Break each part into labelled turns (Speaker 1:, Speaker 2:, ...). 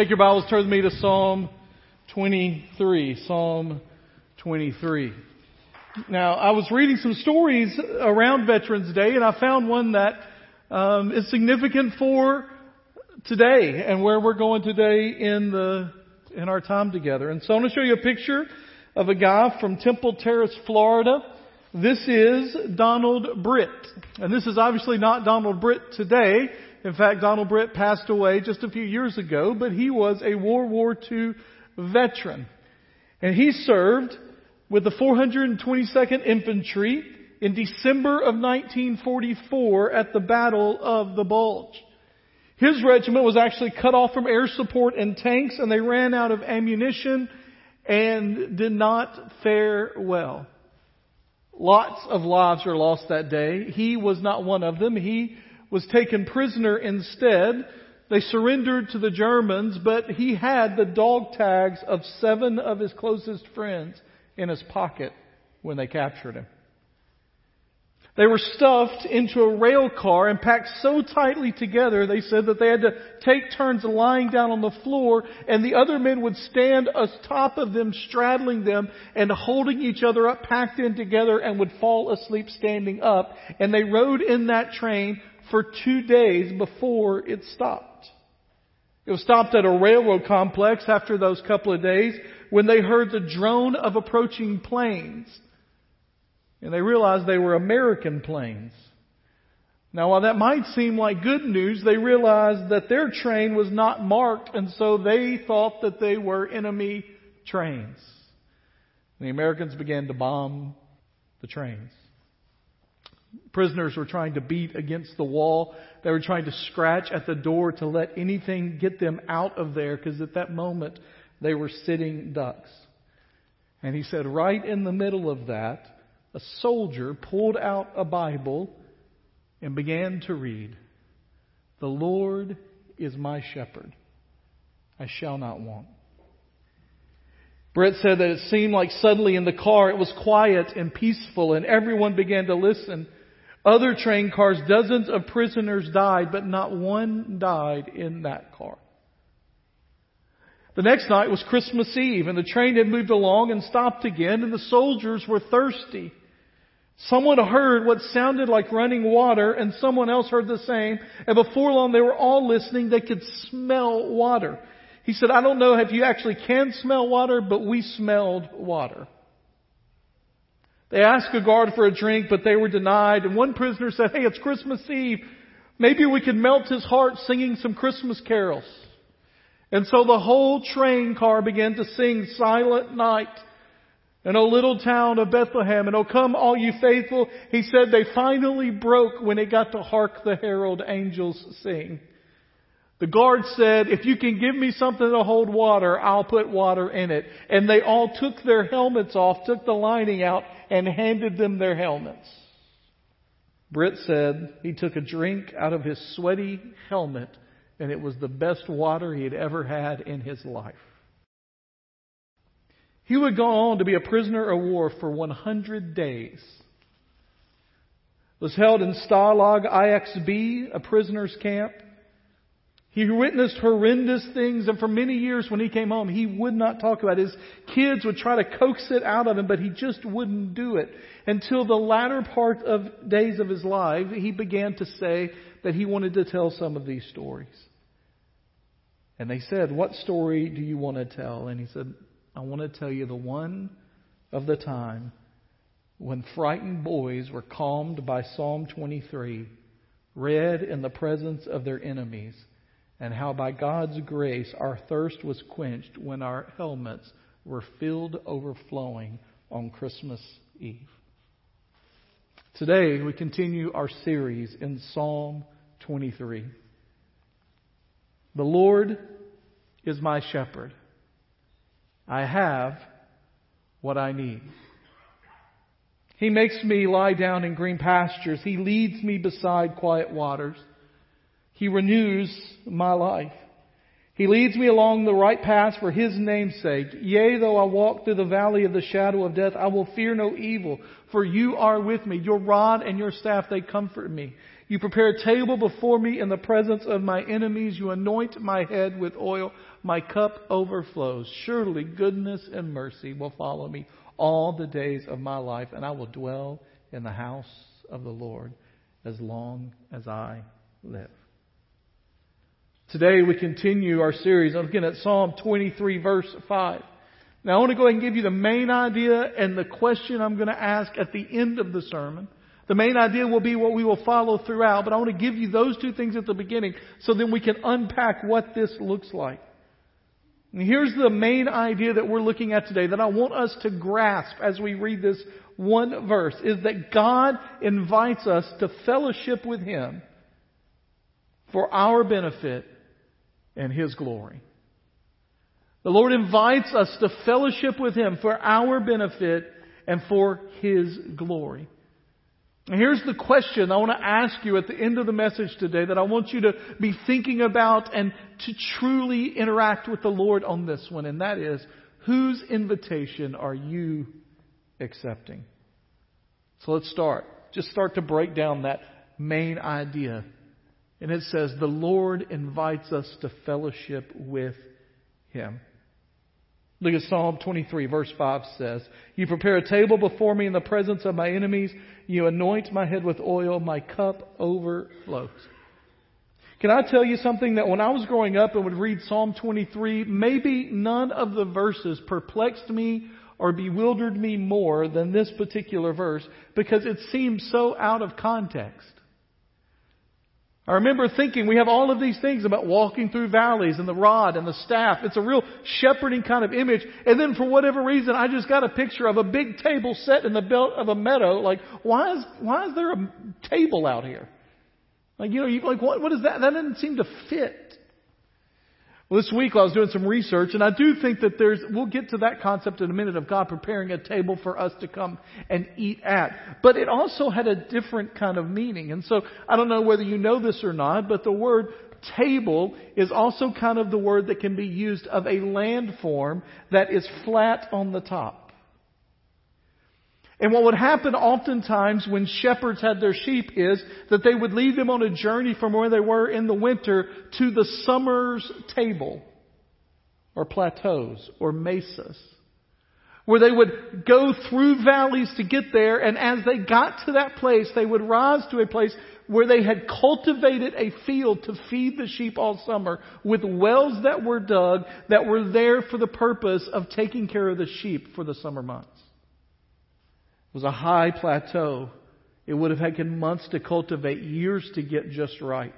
Speaker 1: Take your Bibles, turn with me to Psalm 23. Psalm 23. Now, I was reading some stories around Veterans Day, and I found one that um, is significant for today and where we're going today in the in our time together. And so, I want to show you a picture of a guy from Temple Terrace, Florida. This is Donald Britt, and this is obviously not Donald Britt today. In fact, Donald Britt passed away just a few years ago, but he was a World War II veteran. And he served with the 422nd Infantry in December of 1944 at the Battle of the Bulge. His regiment was actually cut off from air support and tanks and they ran out of ammunition and did not fare well. Lots of lives were lost that day. He was not one of them. He was taken prisoner instead. They surrendered to the Germans, but he had the dog tags of seven of his closest friends in his pocket when they captured him. They were stuffed into a rail car and packed so tightly together, they said that they had to take turns lying down on the floor and the other men would stand atop of them, straddling them and holding each other up, packed in together and would fall asleep standing up. And they rode in that train for two days before it stopped. It was stopped at a railroad complex after those couple of days when they heard the drone of approaching planes. And they realized they were American planes. Now while that might seem like good news, they realized that their train was not marked and so they thought that they were enemy trains. The Americans began to bomb the trains. Prisoners were trying to beat against the wall. They were trying to scratch at the door to let anything get them out of there because at that moment they were sitting ducks. And he said, right in the middle of that, a soldier pulled out a Bible and began to read, The Lord is my shepherd. I shall not want. Britt said that it seemed like suddenly in the car it was quiet and peaceful and everyone began to listen. Other train cars, dozens of prisoners died, but not one died in that car. The next night was Christmas Eve, and the train had moved along and stopped again, and the soldiers were thirsty. Someone heard what sounded like running water, and someone else heard the same, and before long they were all listening. They could smell water. He said, I don't know if you actually can smell water, but we smelled water. They asked a guard for a drink, but they were denied. And one prisoner said, Hey, it's Christmas Eve. Maybe we could melt his heart singing some Christmas carols. And so the whole train car began to sing Silent Night in a little town of Bethlehem. And oh come all you faithful. He said they finally broke when it got to hark the herald angels sing. The guard said, if you can give me something to hold water, I'll put water in it. And they all took their helmets off, took the lining out, and handed them their helmets. Britt said he took a drink out of his sweaty helmet, and it was the best water he had ever had in his life. He would go on to be a prisoner of war for 100 days. Was held in Stalag IXB, a prisoner's camp. He witnessed horrendous things, and for many years when he came home, he would not talk about it. His kids would try to coax it out of him, but he just wouldn't do it. Until the latter part of days of his life, he began to say that he wanted to tell some of these stories. And they said, What story do you want to tell? And he said, I want to tell you the one of the time when frightened boys were calmed by Psalm 23, read in the presence of their enemies and how by God's grace our thirst was quenched when our helmets were filled overflowing on Christmas Eve. Today we continue our series in Psalm 23. The Lord is my shepherd. I have what I need. He makes me lie down in green pastures. He leads me beside quiet waters. He renews my life. He leads me along the right path for His name's sake. Yea, though I walk through the valley of the shadow of death, I will fear no evil, for you are with me. Your rod and your staff, they comfort me. You prepare a table before me in the presence of my enemies. You anoint my head with oil. My cup overflows. Surely goodness and mercy will follow me all the days of my life, and I will dwell in the house of the Lord as long as I live. Today we continue our series looking at Psalm 23 verse 5. Now I want to go ahead and give you the main idea and the question I'm going to ask at the end of the sermon. The main idea will be what we will follow throughout, but I want to give you those two things at the beginning so then we can unpack what this looks like. And here's the main idea that we're looking at today that I want us to grasp as we read this one verse is that God invites us to fellowship with Him for our benefit and His glory. The Lord invites us to fellowship with Him for our benefit and for His glory. And here's the question I want to ask you at the end of the message today that I want you to be thinking about and to truly interact with the Lord on this one, and that is, whose invitation are you accepting? So let's start. Just start to break down that main idea. And it says, the Lord invites us to fellowship with Him. Look at Psalm 23, verse 5 says, You prepare a table before me in the presence of my enemies. You anoint my head with oil. My cup overflows. Can I tell you something that when I was growing up and would read Psalm 23, maybe none of the verses perplexed me or bewildered me more than this particular verse because it seemed so out of context. I remember thinking we have all of these things about walking through valleys and the rod and the staff. It's a real shepherding kind of image. And then for whatever reason, I just got a picture of a big table set in the belt of a meadow. Like, why is, why is there a table out here? Like, you know, you, like, what, what is that? That doesn't seem to fit. Well, this week I was doing some research, and I do think that there's, we'll get to that concept in a minute of God preparing a table for us to come and eat at. But it also had a different kind of meaning. And so, I don't know whether you know this or not, but the word table is also kind of the word that can be used of a landform that is flat on the top. And what would happen oftentimes when shepherds had their sheep is that they would lead them on a journey from where they were in the winter to the summer's table or plateaus or mesas where they would go through valleys to get there. And as they got to that place they would rise to a place where they had cultivated a field to feed the sheep all summer with wells that were dug that were there for the purpose of taking care of the sheep for the summer months was a high plateau. It would have taken months to cultivate, years to get just right.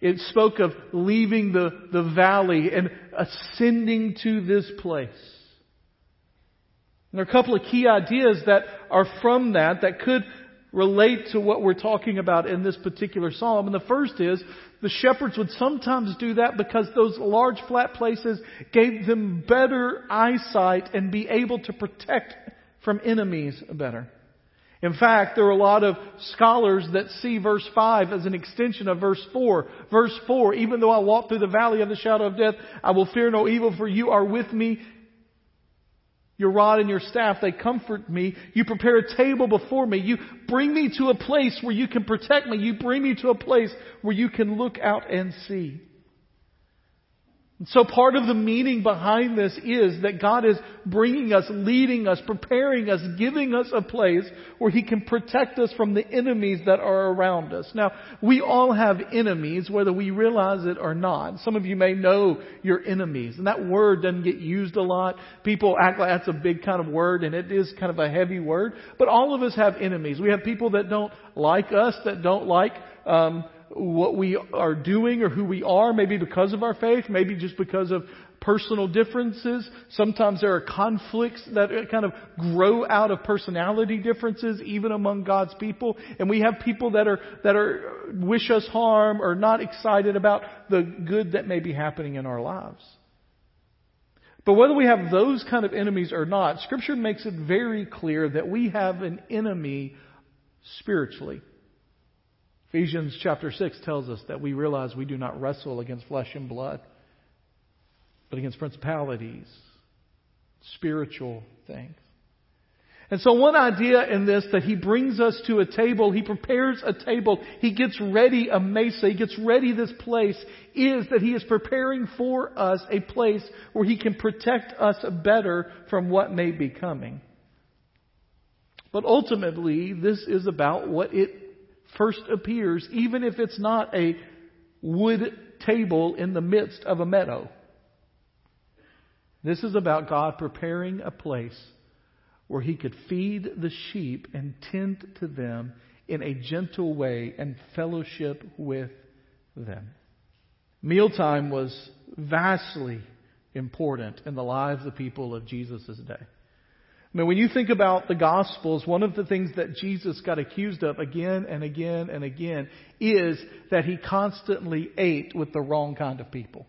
Speaker 1: It spoke of leaving the, the valley and ascending to this place. And there are a couple of key ideas that are from that that could relate to what we're talking about in this particular psalm. And the first is the shepherds would sometimes do that because those large flat places gave them better eyesight and be able to protect from enemies better. In fact, there are a lot of scholars that see verse 5 as an extension of verse 4. Verse 4, even though I walk through the valley of the shadow of death, I will fear no evil for you are with me. Your rod and your staff, they comfort me. You prepare a table before me. You bring me to a place where you can protect me. You bring me to a place where you can look out and see. And so part of the meaning behind this is that God is bringing us, leading us, preparing us, giving us a place where He can protect us from the enemies that are around us. Now, we all have enemies, whether we realize it or not. Some of you may know your enemies, and that word doesn't get used a lot. People act like that's a big kind of word, and it is kind of a heavy word. But all of us have enemies. We have people that don't like us, that don't like um, what we are doing or who we are, maybe because of our faith, maybe just because of personal differences. Sometimes there are conflicts that kind of grow out of personality differences, even among God's people. And we have people that are, that are, wish us harm or not excited about the good that may be happening in our lives. But whether we have those kind of enemies or not, Scripture makes it very clear that we have an enemy spiritually. Ephesians chapter 6 tells us that we realize we do not wrestle against flesh and blood, but against principalities, spiritual things. And so one idea in this that he brings us to a table, he prepares a table, he gets ready a mesa, he gets ready this place, is that he is preparing for us a place where he can protect us better from what may be coming. But ultimately, this is about what it first appears, even if it's not a wood table in the midst of a meadow. This is about God preparing a place where he could feed the sheep and tend to them in a gentle way and fellowship with them. Mealtime was vastly important in the lives of people of Jesus' day. I mean, when you think about the Gospels, one of the things that Jesus got accused of again and again and again is that he constantly ate with the wrong kind of people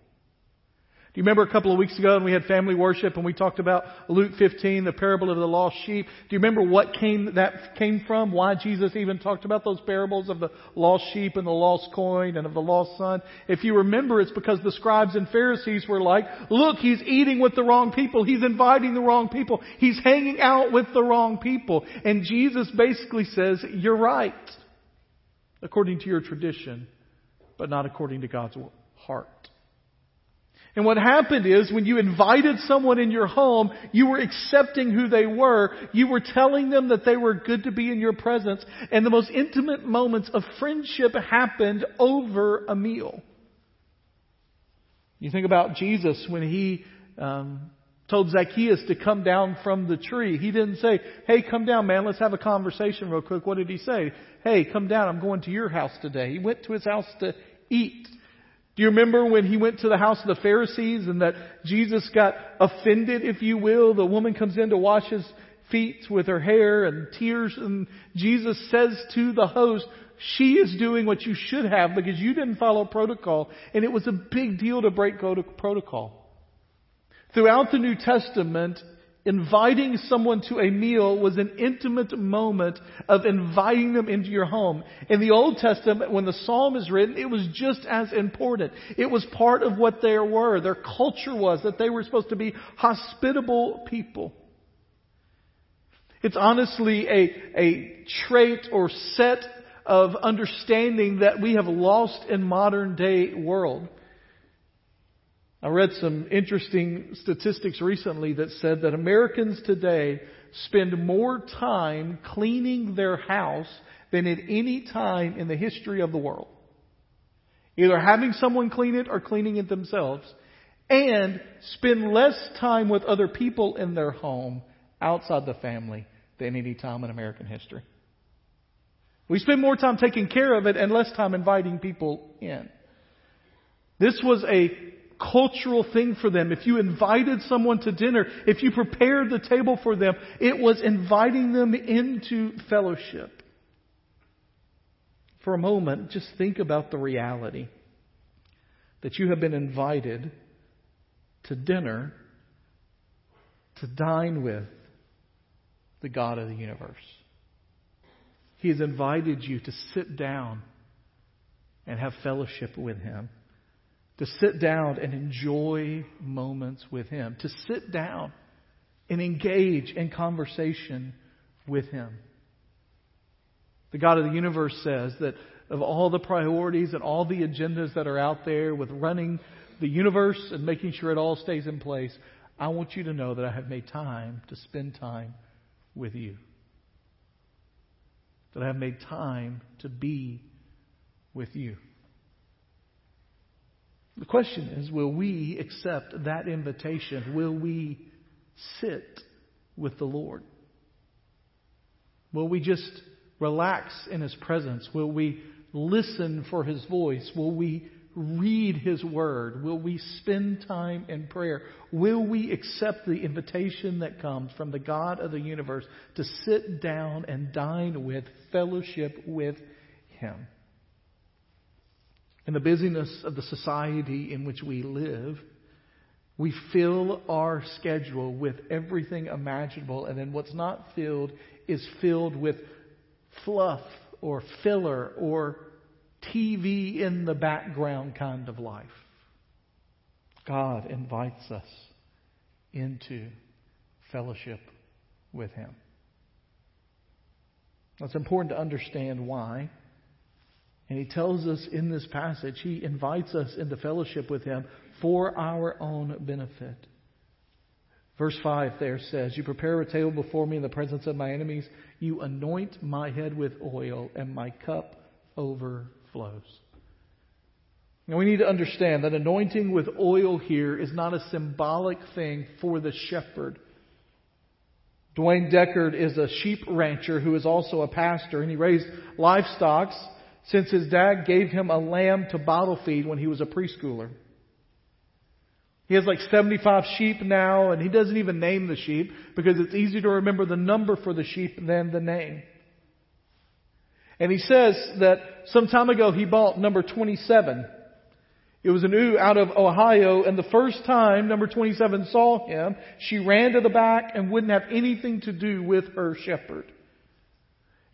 Speaker 1: you remember a couple of weeks ago when we had family worship and we talked about Luke 15, the parable of the lost sheep? Do you remember what came, that came from? Why Jesus even talked about those parables of the lost sheep and the lost coin and of the lost son? If you remember, it's because the scribes and Pharisees were like, look, he's eating with the wrong people. He's inviting the wrong people. He's hanging out with the wrong people. And Jesus basically says, you're right. According to your tradition, but not according to God's heart. And what happened is when you invited someone in your home, you were accepting who they were. You were telling them that they were good to be in your presence. And the most intimate moments of friendship happened over a meal. You think about Jesus when he um, told Zacchaeus to come down from the tree. He didn't say, hey, come down, man, let's have a conversation real quick. What did he say? Hey, come down, I'm going to your house today. He went to his house to eat. Do you remember when he went to the house of the Pharisees and that Jesus got offended, if you will? The woman comes in to wash his feet with her hair and tears and Jesus says to the host, she is doing what you should have because you didn't follow protocol and it was a big deal to break protocol. Throughout the New Testament, Inviting someone to a meal was an intimate moment of inviting them into your home. In the Old Testament, when the psalm is written, it was just as important. It was part of what they were. Their culture was that they were supposed to be hospitable people. It's honestly a, a trait or set of understanding that we have lost in modern day world. I read some interesting statistics recently that said that Americans today spend more time cleaning their house than at any time in the history of the world. Either having someone clean it or cleaning it themselves. And spend less time with other people in their home outside the family than any time in American history. We spend more time taking care of it and less time inviting people in. This was a cultural thing for them. If you invited someone to dinner, if you prepared the table for them, it was inviting them into fellowship. For a moment, just think about the reality that you have been invited to dinner to dine with the God of the universe. He has invited you to sit down and have fellowship with Him to sit down and enjoy moments with Him, to sit down and engage in conversation with Him. The God of the universe says that of all the priorities and all the agendas that are out there with running the universe and making sure it all stays in place, I want you to know that I have made time to spend time with you. That I have made time to be with you. The question is will we accept that invitation? Will we sit with the Lord? Will we just relax in His presence? Will we listen for His voice? Will we read His Word? Will we spend time in prayer? Will we accept the invitation that comes from the God of the universe to sit down and dine with, fellowship with Him? In the busyness of the society in which we live, we fill our schedule with everything imaginable, and then what's not filled is filled with fluff or filler or TV in the background kind of life. God invites us into fellowship with Him. It's important to understand why. And he tells us in this passage, he invites us into fellowship with him for our own benefit. Verse 5 there says, You prepare a table before me in the presence of my enemies. You anoint my head with oil, and my cup overflows. Now we need to understand that anointing with oil here is not a symbolic thing for the shepherd. Dwayne Deckard is a sheep rancher who is also a pastor, and he raised livestock since his dad gave him a lamb to bottle feed when he was a preschooler. He has like 75 sheep now, and he doesn't even name the sheep because it's easier to remember the number for the sheep than the name. And he says that some time ago he bought number 27. It was an ewe out of Ohio, and the first time number 27 saw him, she ran to the back and wouldn't have anything to do with her shepherd.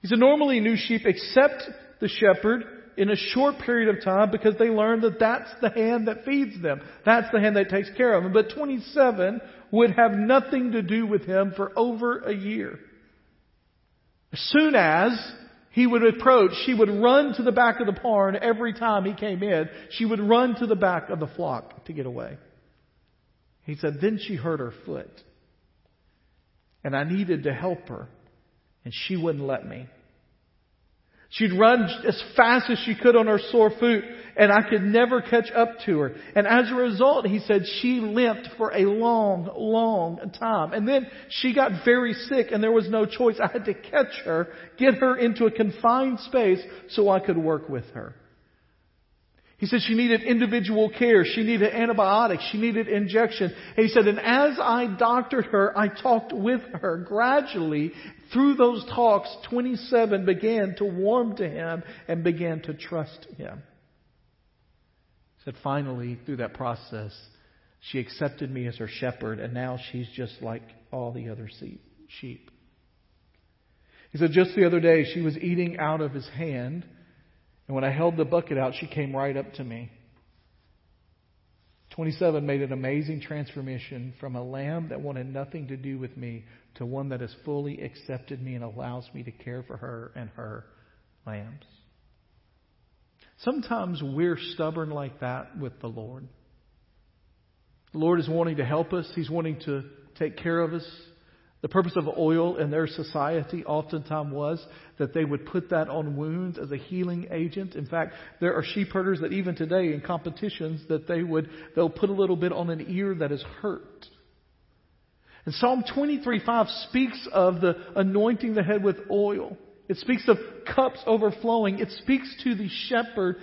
Speaker 1: He said normally new sheep accept the shepherd in a short period of time because they learn that that's the hand that feeds them. That's the hand that takes care of them. But 27 would have nothing to do with him for over a year. As soon as he would approach, she would run to the back of the barn every time he came in. She would run to the back of the flock to get away. He said, then she hurt her foot. And I needed to help her. And she wouldn't let me. She'd run as fast as she could on her sore foot, and I could never catch up to her. And as a result, he said, she limped for a long, long time. And then she got very sick, and there was no choice. I had to catch her, get her into a confined space so I could work with her. He said she needed individual care. She needed antibiotics. She needed injection. And he said, and as I doctored her, I talked with her gradually. Through those talks, 27 began to warm to him and began to trust him. He said, finally, through that process, she accepted me as her shepherd, and now she's just like all the other sheep. He said, just the other day, she was eating out of his hand. And when I held the bucket out, she came right up to me. 27 made an amazing transformation from a lamb that wanted nothing to do with me to one that has fully accepted me and allows me to care for her and her lambs. Sometimes we're stubborn like that with the Lord. The Lord is wanting to help us. He's wanting to take care of us. The purpose of oil in their society oftentimes was that they would put that on wounds as a healing agent. In fact, there are sheep herders that even today in competitions that they would, they'll put a little bit on an ear that is hurt. And Psalm 23:5 speaks of the anointing the head with oil. It speaks of cups overflowing. It speaks to the shepherd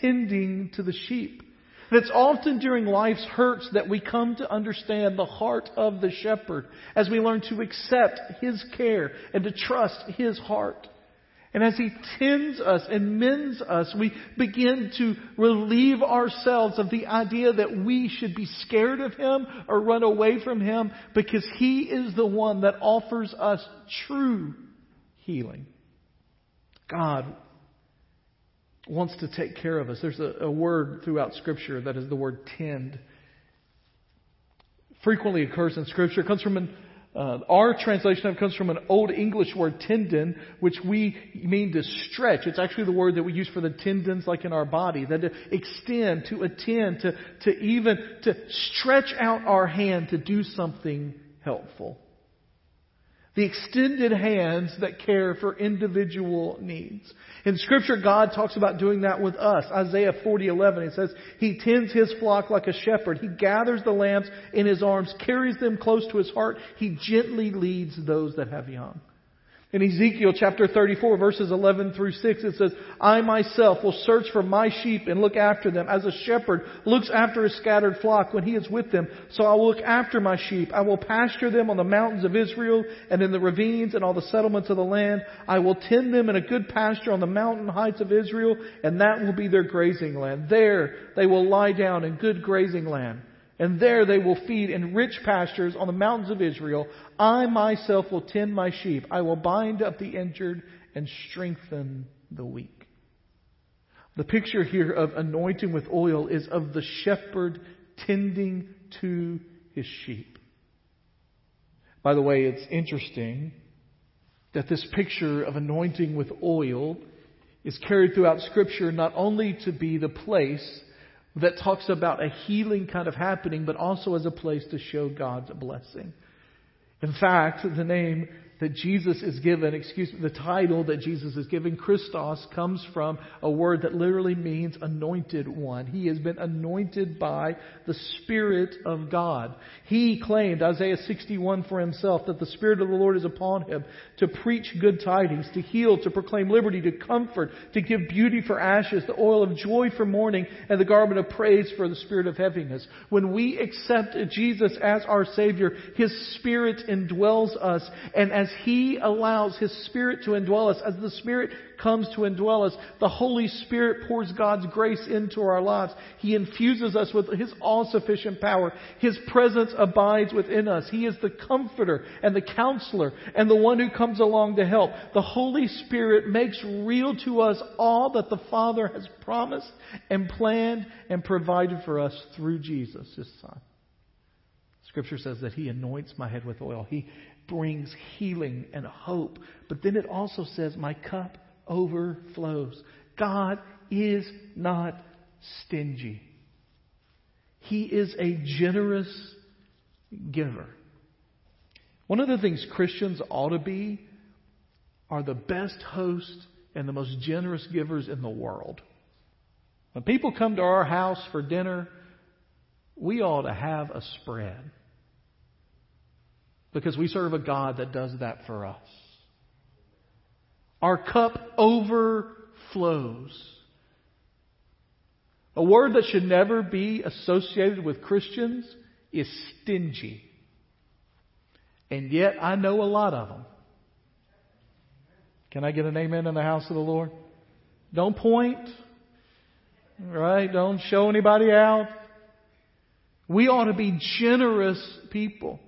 Speaker 1: tending to the sheep. And it's often during life's hurts that we come to understand the heart of the shepherd as we learn to accept his care and to trust his heart. And as he tends us and mends us, we begin to relieve ourselves of the idea that we should be scared of him or run away from him because he is the one that offers us true healing. God wants to take care of us. There's a, a word throughout Scripture that is the word tend. Frequently occurs in Scripture. It comes from an, uh, our translation of it comes from an Old English word tendon, which we mean to stretch. It's actually the word that we use for the tendons like in our body, that to extend, to attend, to, to even to stretch out our hand to do something helpful. The extended hands that care for individual needs. In scripture, God talks about doing that with us. Isaiah 40:11, it says, He tends His flock like a shepherd. He gathers the lambs in His arms, carries them close to His heart. He gently leads those that have young. In Ezekiel chapter 34 verses 11 through 6 it says, I myself will search for my sheep and look after them as a shepherd looks after his scattered flock when he is with them. So I will look after my sheep. I will pasture them on the mountains of Israel and in the ravines and all the settlements of the land. I will tend them in a good pasture on the mountain heights of Israel and that will be their grazing land. There they will lie down in good grazing land and there they will feed in rich pastures on the mountains of Israel. I myself will tend my sheep. I will bind up the injured and strengthen the weak. The picture here of anointing with oil is of the shepherd tending to his sheep. By the way, it's interesting that this picture of anointing with oil is carried throughout Scripture not only to be the place that talks about a healing kind of happening, but also as a place to show God's blessing. In fact, the name that Jesus is given, excuse me, the title that Jesus is given, Christos, comes from a word that literally means anointed one. He has been anointed by the Spirit of God. He claimed, Isaiah 61 for himself, that the Spirit of the Lord is upon him to preach good tidings, to heal, to proclaim liberty, to comfort, to give beauty for ashes, the oil of joy for mourning, and the garment of praise for the spirit of heaviness. When we accept Jesus as our Savior, His Spirit indwells us, and as He allows His Spirit to indwell us, as the Spirit comes to indwell us, the Holy Spirit pours God's grace into our lives. He infuses us with His all-sufficient power. His presence abides within us. He is the comforter and the counselor and the one who comes along to help. The Holy Spirit makes real to us all that the Father has promised and planned and provided for us through Jesus, His Son. Scripture says that He anoints my head with oil. He brings healing and hope. But then it also says, My cup overflows. God is not stingy. He is a generous giver. One of the things Christians ought to be are the best hosts and the most generous givers in the world. When people come to our house for dinner, we ought to have a spread. Because we serve a God that does that for us. Our cup overflows. A word that should never be associated with Christians is stingy. And yet I know a lot of them. Can I get an amen in the house of the Lord? Don't point. Right? Don't show anybody out. We ought to be generous people.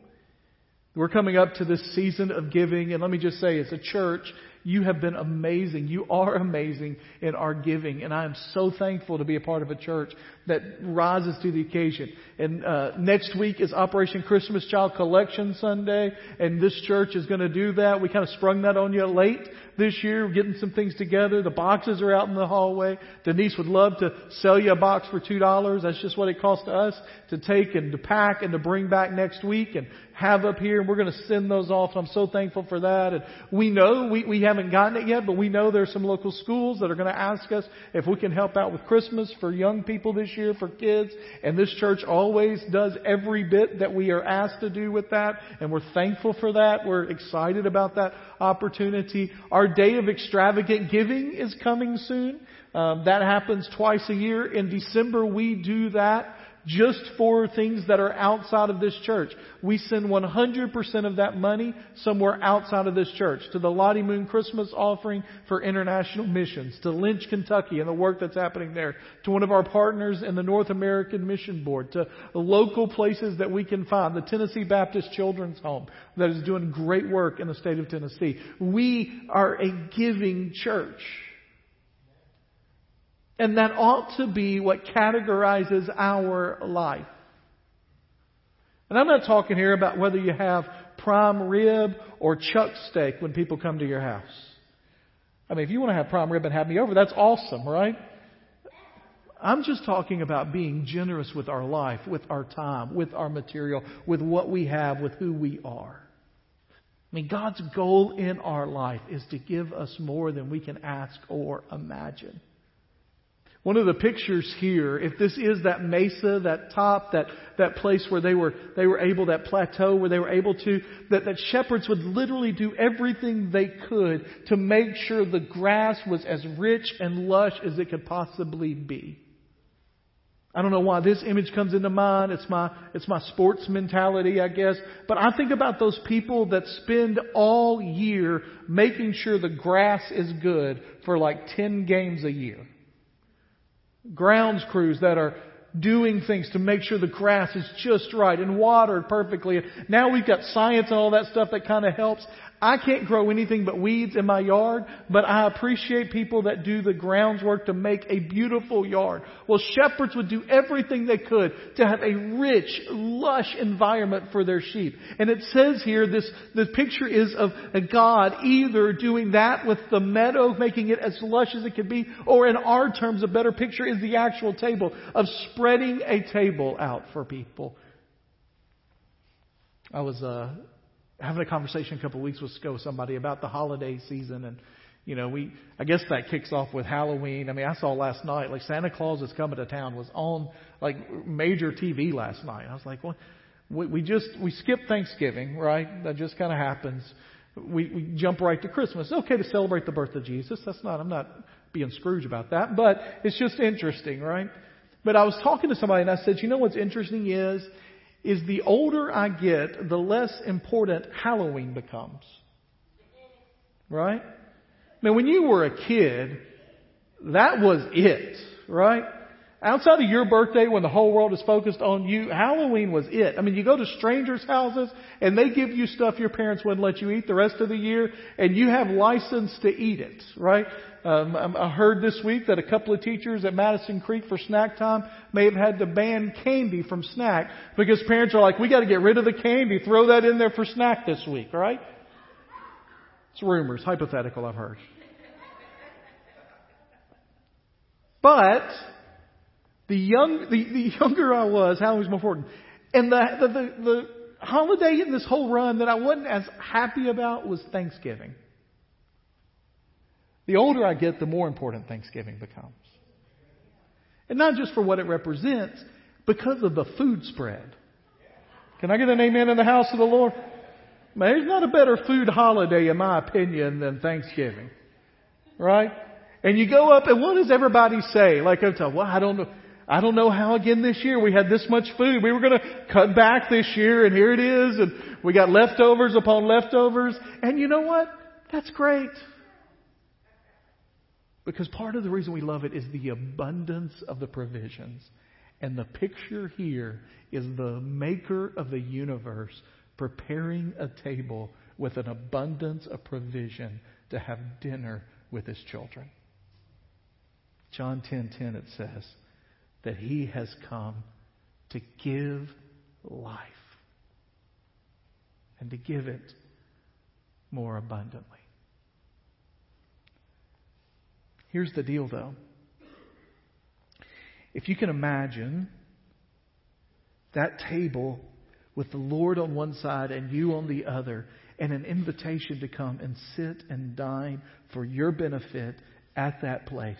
Speaker 1: We're coming up to this season of giving, and let me just say, as a church, you have been amazing. You are amazing in our giving. And I am so thankful to be a part of a church that rises to the occasion. And uh, next week is Operation Christmas Child Collection Sunday. And this church is going to do that. We kind of sprung that on you late this year, getting some things together. The boxes are out in the hallway. Denise would love to sell you a box for two dollars. That's just what it costs us to take and to pack and to bring back next week and have up here. And we're going to send those off. And I'm so thankful for that. And we know we, we haven't gotten it yet, but we know there's some local schools that are going to ask us if we can help out with Christmas for young people this year, for kids. And this church always does every bit that we are asked to do with that. And we're thankful for that. We're excited about that opportunity. Our day of extravagant giving is coming soon. Um, that happens twice a year. In December, we do that just for things that are outside of this church. We send 100% of that money somewhere outside of this church. To the Lottie Moon Christmas offering for international missions. To Lynch, Kentucky and the work that's happening there. To one of our partners in the North American Mission Board. To local places that we can find. The Tennessee Baptist Children's Home that is doing great work in the state of Tennessee. We are a giving church. And that ought to be what categorizes our life. And I'm not talking here about whether you have prime rib or chuck steak when people come to your house. I mean, if you want to have prime rib and have me over, that's awesome, right? I'm just talking about being generous with our life, with our time, with our material, with what we have, with who we are. I mean, God's goal in our life is to give us more than we can ask or imagine. One of the pictures here, if this is that mesa, that top, that, that place where they were, they were able, that plateau where they were able to, that, that shepherds would literally do everything they could to make sure the grass was as rich and lush as it could possibly be. I don't know why this image comes into mind. It's my, it's my sports mentality, I guess. But I think about those people that spend all year making sure the grass is good for like 10 games a year grounds crews that are doing things to make sure the grass is just right and watered perfectly. Now we've got science and all that stuff that kind of helps. I can't grow anything but weeds in my yard, but I appreciate people that do the groundwork to make a beautiful yard. Well, shepherds would do everything they could to have a rich, lush environment for their sheep. And it says here, this, the picture is of a God either doing that with the meadow, making it as lush as it could be, or in our terms, a better picture is the actual table of spreading a table out for people. I was, uh, having a conversation a couple of weeks ago with somebody about the holiday season and you know, we, I guess that kicks off with Halloween. I mean, I saw last night, like Santa Claus is coming to town was on like major TV last night. I was like, well, we, we just, we skip Thanksgiving, right? That just kind of happens. We, we jump right to Christmas. It's okay to celebrate the birth of Jesus. That's not, I'm not being Scrooge about that, but it's just interesting, right? But I was talking to somebody and I said, you know what's interesting is, is the older I get, the less important Halloween becomes. Right? Now, when you were a kid, that was it, right? Outside of your birthday, when the whole world is focused on you, Halloween was it. I mean, you go to strangers' houses and they give you stuff your parents wouldn't let you eat the rest of the year, and you have license to eat it, right? Um, I heard this week that a couple of teachers at Madison Creek for snack time may have had to ban candy from snack because parents are like, we got to get rid of the candy, throw that in there for snack this week, right? It's rumors, hypothetical, I've heard. But the young, the, the younger I was, Halloween was more important. And the, the, the, the holiday in this whole run that I wasn't as happy about was Thanksgiving. The older I get, the more important Thanksgiving becomes. And not just for what it represents, because of the food spread. Can I get an amen in the house of the Lord? Man, there's not a better food holiday, in my opinion, than Thanksgiving. Right? And you go up, and what does everybody say? Like, I'm talking, well, I don't know. I don't know how again this year we had this much food. We were going to cut back this year and here it is and we got leftovers upon leftovers. And you know what? That's great. Because part of the reason we love it is the abundance of the provisions. And the picture here is the maker of the universe preparing a table with an abundance of provision to have dinner with his children. John 10:10 10, 10, it says that he has come to give life and to give it more abundantly. Here's the deal, though. If you can imagine that table with the Lord on one side and you on the other, and an invitation to come and sit and dine for your benefit at that place,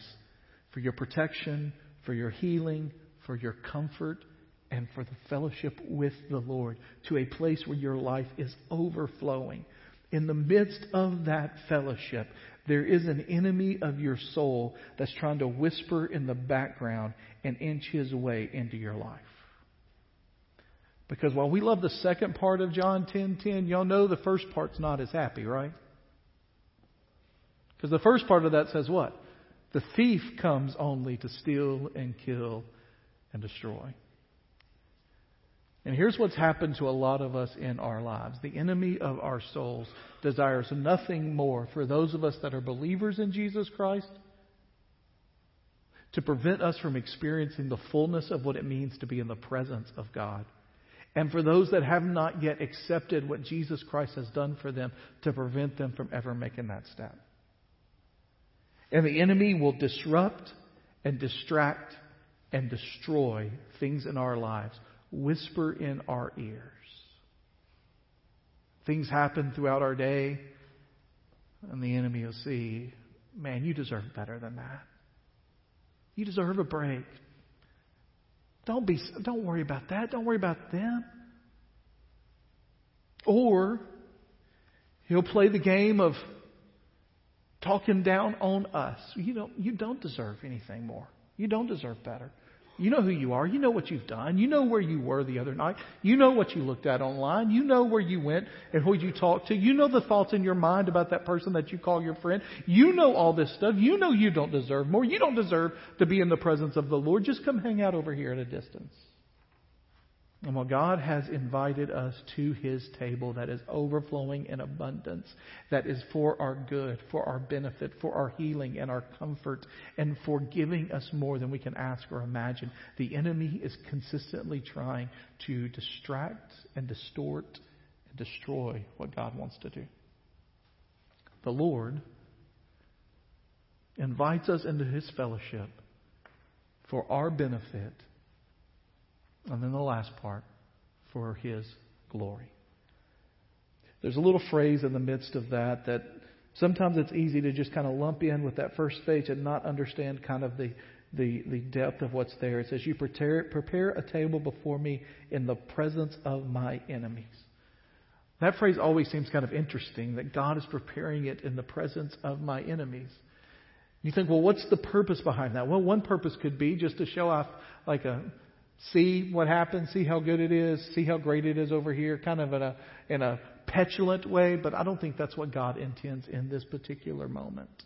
Speaker 1: for your protection, for your healing, for your comfort, and for the fellowship with the Lord, to a place where your life is overflowing. In the midst of that fellowship, there is an enemy of your soul that's trying to whisper in the background and inch his way into your life. Because while we love the second part of John 10:10, 10, 10, y'all know the first part's not as happy, right? Because the first part of that says what? The thief comes only to steal and kill and destroy. And here's what's happened to a lot of us in our lives. The enemy of our souls desires nothing more for those of us that are believers in Jesus Christ to prevent us from experiencing the fullness of what it means to be in the presence of God. And for those that have not yet accepted what Jesus Christ has done for them, to prevent them from ever making that step. And the enemy will disrupt and distract and destroy things in our lives whisper in our ears. Things happen throughout our day, and the enemy will see, man, you deserve better than that. You deserve a break. Don't be don't worry about that. Don't worry about them. Or he'll play the game of talking down on us. You don't you don't deserve anything more. You don't deserve better. You know who you are. You know what you've done. You know where you were the other night. You know what you looked at online. You know where you went and who you talked to. You know the thoughts in your mind about that person that you call your friend. You know all this stuff. You know you don't deserve more. You don't deserve to be in the presence of the Lord. Just come hang out over here at a distance. And while God has invited us to his table that is overflowing in abundance, that is for our good, for our benefit, for our healing and our comfort, and for giving us more than we can ask or imagine, the enemy is consistently trying to distract and distort and destroy what God wants to do. The Lord invites us into his fellowship for our benefit and then the last part, for His glory. There's a little phrase in the midst of that that sometimes it's easy to just kind of lump in with that first stage and not understand kind of the, the, the depth of what's there. It says, You prepare, prepare a table before me in the presence of my enemies. That phrase always seems kind of interesting that God is preparing it in the presence of my enemies. You think, well, what's the purpose behind that? Well, one purpose could be just to show off like a see what happens, see how good it is, see how great it is over here, kind of in a in a petulant way, but I don't think that's what God intends in this particular moment.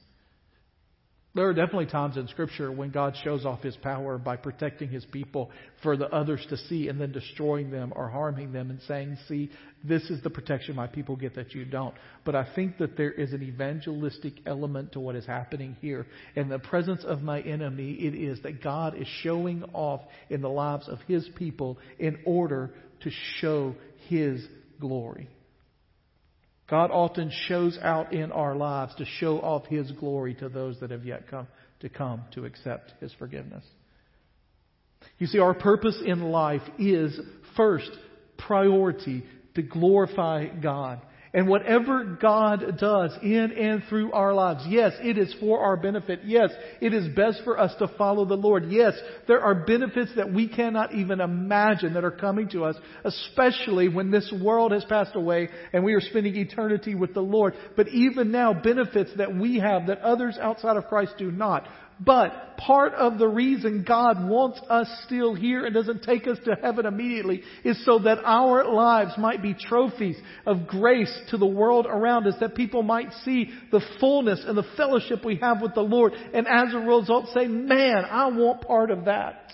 Speaker 1: There are definitely times in Scripture when God shows off His power by protecting His people for the others to see and then destroying them or harming them and saying, See, this is the protection my people get that you don't. But I think that there is an evangelistic element to what is happening here. In the presence of my enemy, it is that God is showing off in the lives of His people in order to show His glory. God often shows out in our lives to show off His glory to those that have yet come to come to accept His forgiveness. You see, our purpose in life is first priority to glorify God. And whatever God does in and through our lives, yes, it is for our benefit. Yes, it is best for us to follow the Lord. Yes, there are benefits that we cannot even imagine that are coming to us, especially when this world has passed away and we are spending eternity with the Lord. But even now, benefits that we have that others outside of Christ do not. But part of the reason God wants us still here and doesn't take us to heaven immediately is so that our lives might be trophies of grace to the world around us, that people might see the fullness and the fellowship we have with the Lord, and as a result say, man, I want part of that.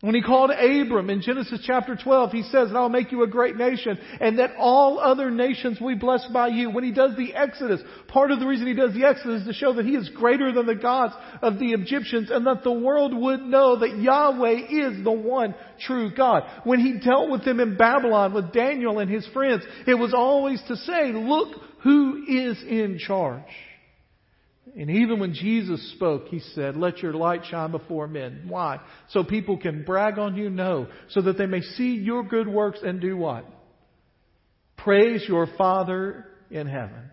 Speaker 1: When he called Abram in Genesis chapter 12, he says, I'll make you a great nation, and that all other nations will be blessed by you. When he does the Exodus, part of the reason he does the Exodus is to show that he is greater than the gods of the Egyptians, and that the world would know that Yahweh is the one true God. When he dealt with them in Babylon with Daniel and his friends, it was always to say, look who is in charge. And even when Jesus spoke, he said, Let your light shine before men. Why? So people can brag on you? No. So that they may see your good works and do what? Praise your Father in heaven.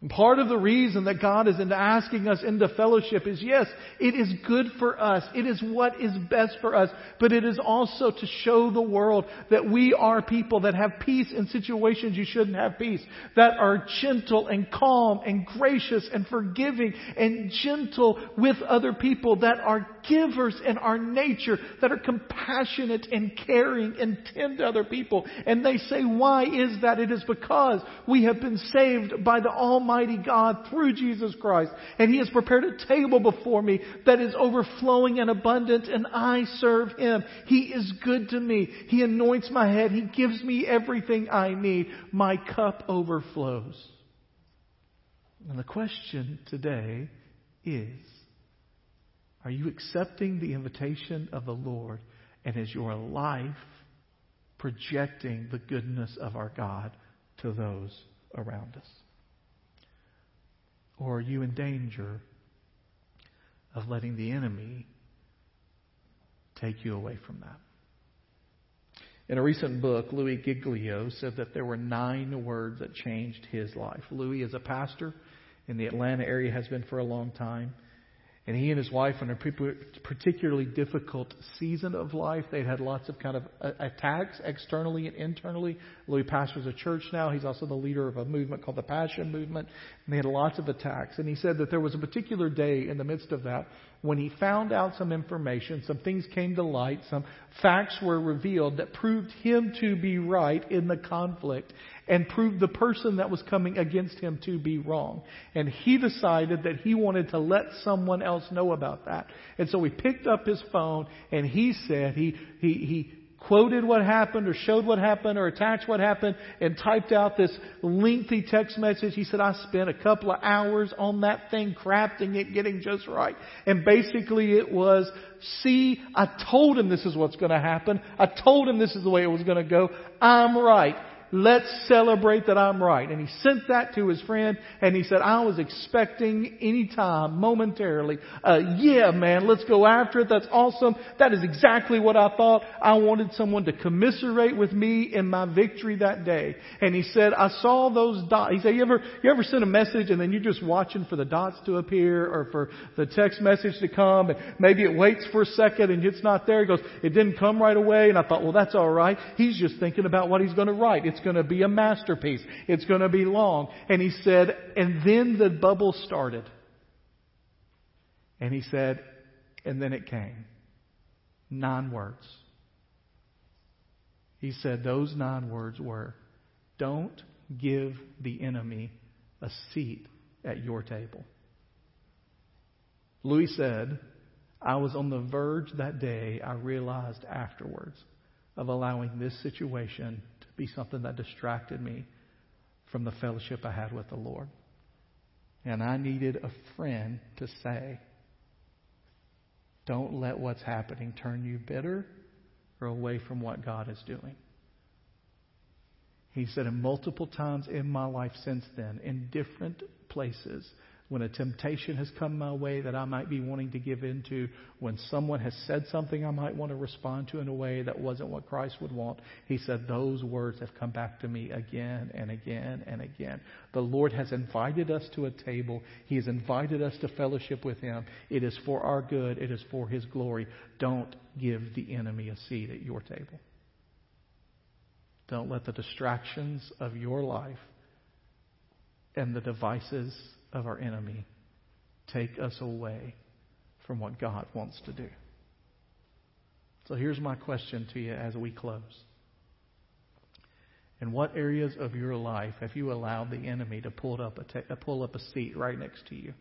Speaker 1: And part of the reason that God is asking us into fellowship is yes, it is good for us. It is what is best for us. But it is also to show the world that we are people that have peace in situations you shouldn't have peace. That are gentle and calm and gracious and forgiving and gentle with other people. That are givers in our nature. That are compassionate and caring and tend to other people. And they say, why is that? It is because we have been saved by the Almighty Almighty God through Jesus Christ. And He has prepared a table before me that is overflowing and abundant and I serve Him. He is good to me. He anoints my head. He gives me everything I need. My cup overflows. And the question today is, are you accepting the invitation of the Lord? And is your life projecting the goodness of our God to those around us? Or are you in danger of letting the enemy take you away from that? In a recent book, Louis Giglio said that there were nine words that changed his life. Louis is a pastor in the Atlanta area, has been for a long time. And he and his wife, in a particularly difficult season of life, they'd had lots of kind of uh, attacks externally and internally. Louis pastors a church now. He's also the leader of a movement called the Passion Movement. And they had lots of attacks. And he said that there was a particular day in the midst of that when he found out some information, some things came to light, some facts were revealed that proved him to be right in the conflict and proved the person that was coming against him to be wrong. And he decided that he wanted to let someone else know about that. And so he picked up his phone and he said, he, he, he quoted what happened or showed what happened or attached what happened and typed out this lengthy text message. He said, I spent a couple of hours on that thing, crafting it, getting just right. And basically it was, see, I told him this is what's going to happen. I told him this is the way it was going to go. I'm right. Let's celebrate that I'm right. And he sent that to his friend and he said, I was expecting any time, momentarily, uh, yeah man, let's go after it. That's awesome. That is exactly what I thought. I wanted someone to commiserate with me in my victory that day. And he said, I saw those dots. He said, you ever, you ever send a message and then you're just watching for the dots to appear or for the text message to come and maybe it waits for a second and it's not there. He goes, it didn't come right away. And I thought, well, that's all right. He's just thinking about what he's going to write. It's it's going to be a masterpiece. It's going to be long. And he said, and then the bubble started. And he said, and then it came. Nine words. He said those nine words were, don't give the enemy a seat at your table. Louis said, I was on the verge that day, I realized afterwards, of allowing this situation be something that distracted me from the fellowship I had with the Lord. And I needed a friend to say, don't let what's happening turn you bitter or away from what God is doing. He said, and multiple times in my life since then, in different places, when a temptation has come my way that I might be wanting to give into, when someone has said something I might want to respond to in a way that wasn't what Christ would want, he said, those words have come back to me again and again and again. The Lord has invited us to a table. He has invited us to fellowship with Him. It is for our good. It is for His glory. Don't give the enemy a seat at your table. Don't let the distractions of your life and the devices of our enemy take us away from what God wants to do. So here's my question to you as we close. In what areas of your life have you allowed the enemy to pull up a, te- pull up a seat right next to you?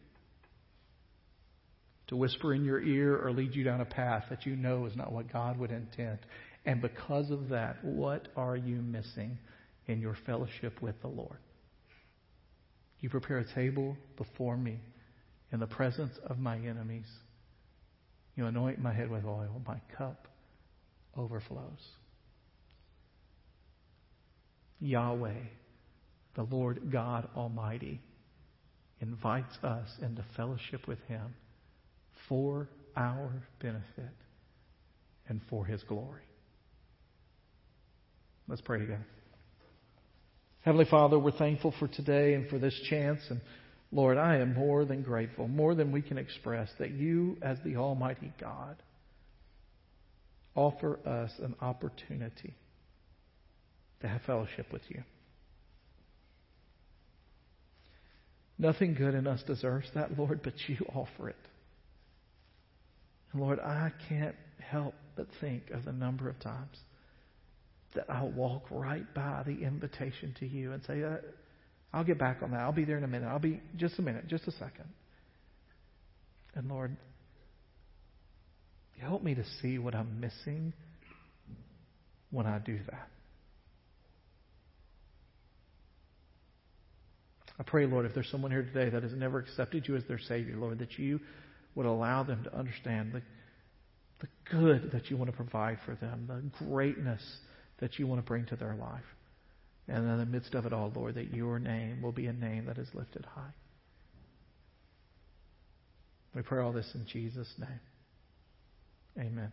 Speaker 1: To whisper in your ear or lead you down a path that you know is not what God would intend. And because of that, what are you missing in your fellowship with the Lord? You prepare a table before me in the presence of my enemies. You anoint my head with oil. My cup overflows. Yahweh, the Lord God Almighty, invites us into fellowship with Him for our benefit and for His glory. Let's pray together. Heavenly Father, we're thankful for today and for this chance. And Lord, I am more than grateful, more than we can express, that you, as the Almighty God, offer us an opportunity to have fellowship with you. Nothing good in us deserves that, Lord, but you offer it. And Lord, I can't help but think of the number of times that I'll walk right by the invitation to you and say, uh, I'll get back on that. I'll be there in a minute. I'll be just a minute, just a second. And Lord, help me to see what I'm missing when I do that. I pray, Lord, if there's someone here today that has never accepted you as their Savior, Lord, that you would allow them to understand the, the good that you want to provide for them, the greatness that you want to bring to their life. And in the midst of it all, Lord, that your name will be a name that is lifted high. We pray all this in Jesus' name. Amen.